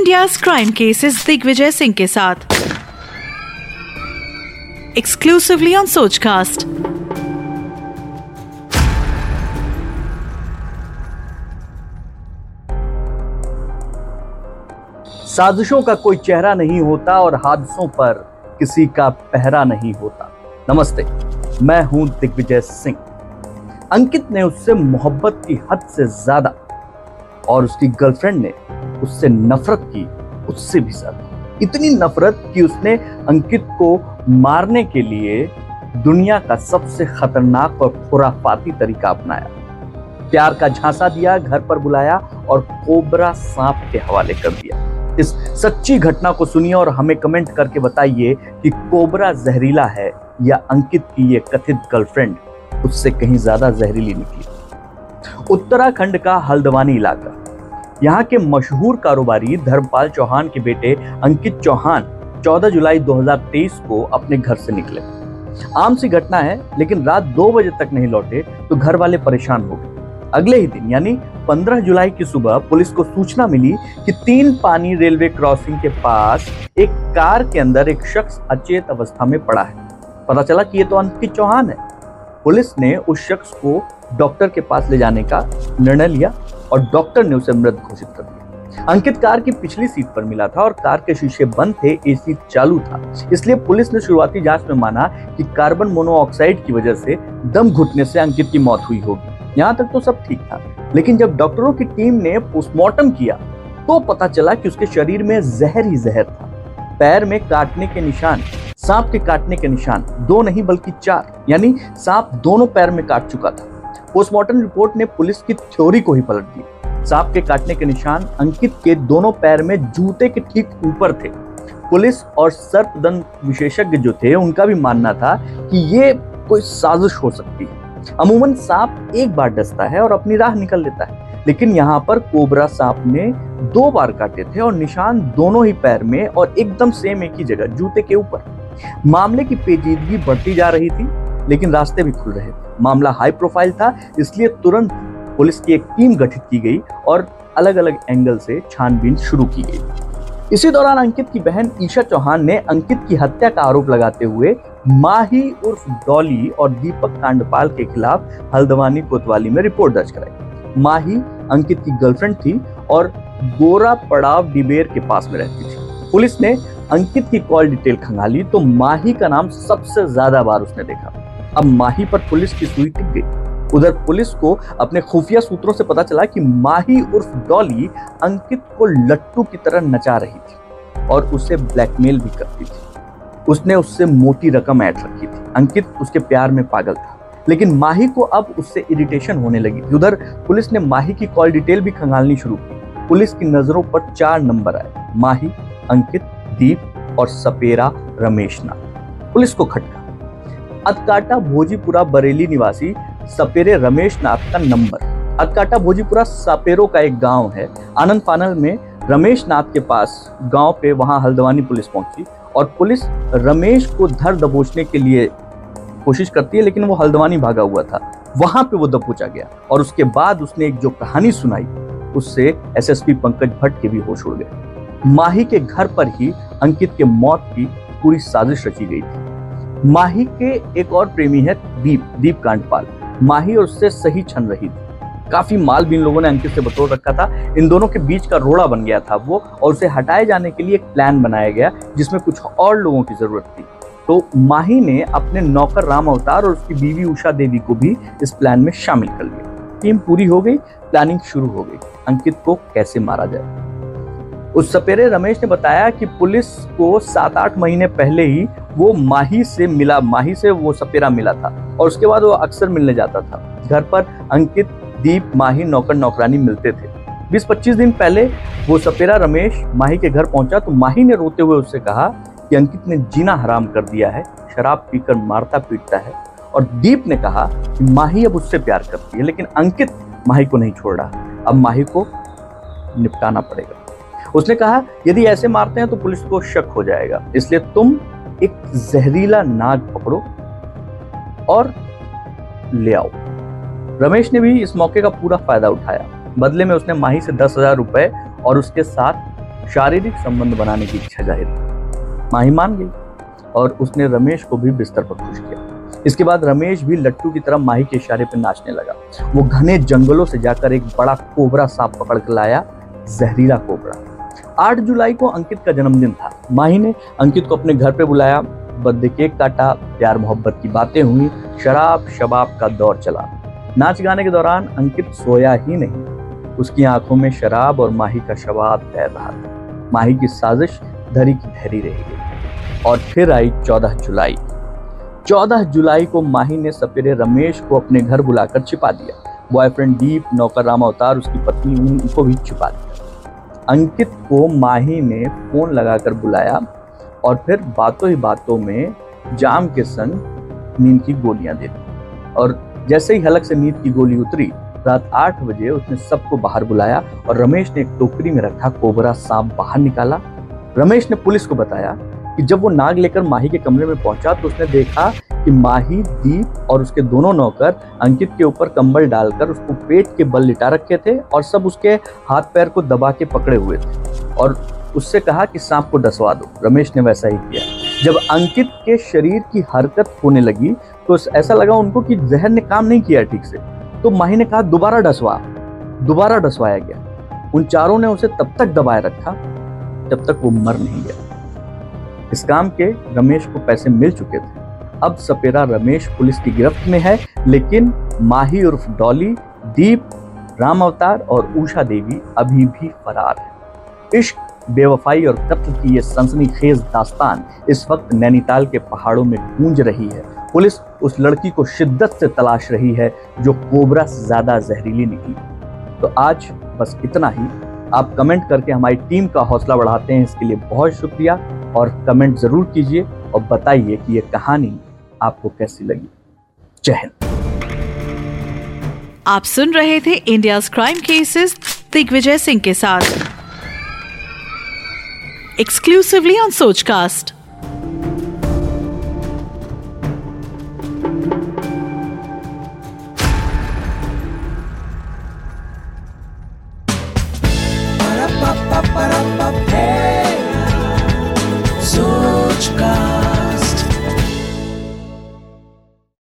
India's crime cases Digvijay Singh के साथ exclusively on Sochcast साजिशों का कोई चेहरा नहीं होता और हादसों पर किसी का पहरा नहीं होता। नमस्ते, मैं हूँ दिग्विजय सिंह। अंकित ने उससे मोहब्बत की हद से ज़्यादा और उसकी गर्लफ्रेंड ने उससे नफरत की, उससे भी ज़्यादा। इतनी नफरत कि उसने अंकित को मारने के लिए दुनिया का सबसे खतरनाक और खुराफाती तरीका अपनाया। प्यार का झांसा दिया, घर पर बुलाया और कोबरा सांप के हवाले कर दिया। इस सच्ची घटना को सुनिए और हमें कमेंट करके बताइए कि कोबरा जहरीला है या अंकित की ये कथित गर्लफ्रेंड उससे कहीं ज़्यादा जहरीली निकली। उत्तराखंड का हल्द्वानी इलाका। यहाँ के मशहूर कारोबारी धर्मपाल चौहान के बेटे अंकित चौहान 14 जुलाई 2023 को अपने घर से निकले। आम सी घटना है, लेकिन रात दो बजे तक नहीं लौटे तो घर वाले परेशान हो गए। अगले ही दिन, यानी 15 जुलाई की सुबह, पुलिस को सूचना मिली कि तीन पानी रेलवे क्रॉसिंग के पास एक कार के अंदर एक शख्स अचेत अवस्था में पड़ा है। पता चला कि ये तो अंकित चौहान है। पुलिस ने उस शख्स को डॉक्टर के पास ले जाने का निर्णय लिया। और डॉक्टर ने उसे मृत घोषित कर दिया। अंकित कार की पिछली सीट पर मिला था और कार के शीशे बंद थे एसी चालू था। इसलिए पुलिस ने शुरुआती जाँच में माना कि कार्बन मोनोऑक्साइड की वजह से दम घुटने से अंकित की मौत हुई होगी। यहाँ तक तो सब ठीक था, लेकिन जब डॉक्टरों की टीम ने पोस्टमार्टम किया तो पता चला कि उसके शरीर में जहर ही जहर था। पैर में काटने के निशान, सांप के काटने के निशान, दो नहीं बल्कि चार, यानी सांप दोनों पैर में काट चुका था। पोस्टमार्टम रिपोर्ट ने पुलिस की थ्योरी को ही पलट दी। सांप के काटने के निशान अंकित के दोनों पैर में जूते के ठीक ऊपर थे। पुलिस और सर्पदंत विशेषज्ञ जो थे, उनका भी मानना था कि ये कोई साजिश हो सकती है। अमूमन सांप एक बार डसता है और अपनी राह निकल लेता है। लेकिन यहाँ पर कोबरा सांप ने दो बार काटे थे और निशान दोनों ही पैर में और एकदम सेम एक ही जगह, जूते के ऊपर। मामले की पेचीदगी बढ़ती जा रही थी। लेकिन रास्ते भी खुल रहे। मामला हाई प्रोफ़ाइल था, इसलिए तुरंत पुलिस की एक टीम गठित की गई और अलग अलग एंगल से छानबीन शुरू की गई। इसी दौरान अंकित की बहन ईशा चौहान ने अंकित की हत्या का आरोप लगाते हुए माही उर्फ़ डॉली और दीपक कांडपाल के खिलाफ हल्द्वानी कोतवाली में रिपोर्ट दर्ज कराई। माही अंकित की गर्लफ्रेंड थी और गोरा पड़ाव डिबेर के पास में रहती थी। पुलिस ने अंकित की कॉल डिटेल खंगाली तो माही का नाम सबसे ज़्यादा बार उसने देखा। अब माही पर पुलिस की सुई टिक गई। उधर पुलिस को अपने खुफिया सूत्रों से पता चला कि माही उर्फ़ डॉली अंकित को लट्टू की तरह नचा रही थी और उसे ब्लैकमेल भी करती थी। उसने उससे मोटी रकम ऐड रखी थी। अंकित उसके प्यार में पागल था, लेकिन माही को अब उससे इरिटेशन होने लगी। उधर पुलिस ने माही की कॉल डिटेल भी खंगालनी शुरू की। पुलिस की नज़रों पर चार नंबर आए, माही, अंकित, दीप और सपेरा रमेश नाथ पुलिस को खटका। अतकाटा भोजीपुरा बरेली निवासी सपेरे रमेश नाथ का नंबर। अतकाटा भोजीपुरा सपेरो का एक गाँव है। आनंद पानल में रमेश नाथ के पास गाँव पे वहाँ हल्द्वानी पुलिस पहुँची और पुलिस रमेश को धर दबोचने के लिए कोशिश करती है, लेकिन वो हल्द्वानी भागा हुआ था। वहाँ पे वो दबोचा गया और उसके बाद उसने एक जो कहानी सुनाई, उससे एसएसपी पंकज भट्ट के भी होश उड़ गए। माही के घर पर ही अंकित के मौत की पूरी साजिश रची गई थी। माही के एक और प्रेमी है दीप दीप कांडपाल। माही और उससे सही छन रही थी। काफ़ी माल भी इन लोगों ने अंकित से बतौर रखा था। इन दोनों के बीच का रोड़ा बन गया था वो, और उसे हटाए जाने के लिए एक प्लान बनाया गया, जिसमें कुछ और लोगों की ज़रूरत थी। तो माही ने अपने नौकर राम अवतार और उसकी बीवी उषा देवी को भी इस प्लान में शामिल कर लिया। टीम पूरी हो गई प्लानिंग शुरू हो गई। अंकित को कैसे मारा जाए? उस सपेरे रमेश ने बताया कि पुलिस को सात आठ महीने पहले ही वो माही से मिला, माही से वो सपेरा मिला था और उसके बाद वो अक्सर मिलने जाता था। घर पर अंकित, दीप, माही नौकर नौकरानी मिलते थे। 20-25 दिन पहले वो सपेरा रमेश माही के घर पहुँचा तो माही ने रोते हुए उससे कहा कि अंकित ने जीना हराम कर दिया है, शराब पीकर मारता पीटता है और दीप ने कहा कि माही अब उससे प्यार करती है, लेकिन अंकित माही को नहीं छोड़ रहा। अब माही को निपटाना पड़ेगा। उसने कहा, यदि ऐसे मारते हैं तो पुलिस को शक हो जाएगा, इसलिए तुम एक जहरीला नाग पकड़ो और ले आओ। रमेश ने भी इस मौके का पूरा फ़ायदा उठाया। बदले में उसने माही से दस हज़ार रुपए और उसके साथ शारीरिक संबंध बनाने की इच्छा ज़ाहिर की। माही मान गई और उसने रमेश को भी बिस्तर पर खुश किया। इसके बाद रमेश भी लट्टू की तरह माही के इशारे पर नाचने लगा। वो घने जंगलों से जाकर एक बड़ा कोबरा सांप पकड़ कर लाया, जहरीला कोबरा। आठ जुलाई को अंकित का जन्मदिन था। माही ने अंकित को अपने घर पे बुलाया। बर्थडे केक काटा, प्यार मोहब्बत की बातें हुई, शराब, शबाब का दौर चला। नाच गाने के दौरान अंकित सोया ही नहीं। उसकी आँखों में शराब और माही का शबाब तैर रहा था। माही की साजिश धरी की धरी रह गई। और फिर आई चौदह जुलाई। चौदह जुलाई को माही ने सपेरे रमेश को अपने घर बुलाकर छिपा दिया। बॉयफ्रेंड दीप, नौकर राम अवतार, उसकी पत्नी उनको भी छिपा दिया। अंकित को माही ने फ़ोन लगाकर बुलाया और फिर बातों ही बातों में जाम के संग नींद की गोलियाँ दे दी। और जैसे ही हलक से नींद की गोली उतरी, रात आठ बजे उसने सबको बाहर बुलाया और रमेश ने एक टोकरी में रखा कोबरा सांप बाहर निकाला। रमेश ने पुलिस को बताया कि जब वो नाग लेकर माही के कमरे में पहुँचा तो उसने देखा कि माही, दीप और उसके दोनों नौकर अंकित के ऊपर कंबल डालकर उसको पेट के बल लिटा रखे थे और सब उसके हाथ पैर को दबा के पकड़े हुए थे। और उससे कहा कि सांप को डसवा दो। रमेश ने वैसा ही किया। जब अंकित के शरीर की हरकत होने लगी तो ऐसा लगा उनको कि जहर ने काम नहीं किया ठीक से। तो माही ने कहा, दोबारा डसवा। दोबारा डसवाया गया। उन चारों ने उसे तब तक दबाए रखा जब तक वो मर नहीं गया। इस काम के रमेश को पैसे मिल चुके थे। अब सपेरा रमेश पुलिस की गिरफ्त में है, लेकिन माही उर्फ़ डॉली, दीप, राम अवतार और उषा देवी अभी भी फरार है। इश्क, बेवफाई और कत्ल की ये सनसनीखेज दास्तान इस वक्त नैनीताल के पहाड़ों में गूंज रही है। पुलिस उस लड़की को शिद्दत से तलाश रही है, जो कोबरा से ज़्यादा जहरीली निकली। तो आज बस इतना ही। आप कमेंट करके हमारी टीम का हौसला बढ़ाते हैं, इसके लिए बहुत शुक्रिया। और कमेंट ज़रूर कीजिए और बताइए कि ये कहानी आपको कैसी लगी। जय हिंद। आप सुन रहे थे India crime cases Digvijay Singh के साथ। Exclusively on Sochcast